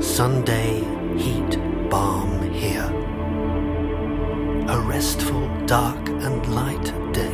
Sunday heat balm here. A restful, dark and light day.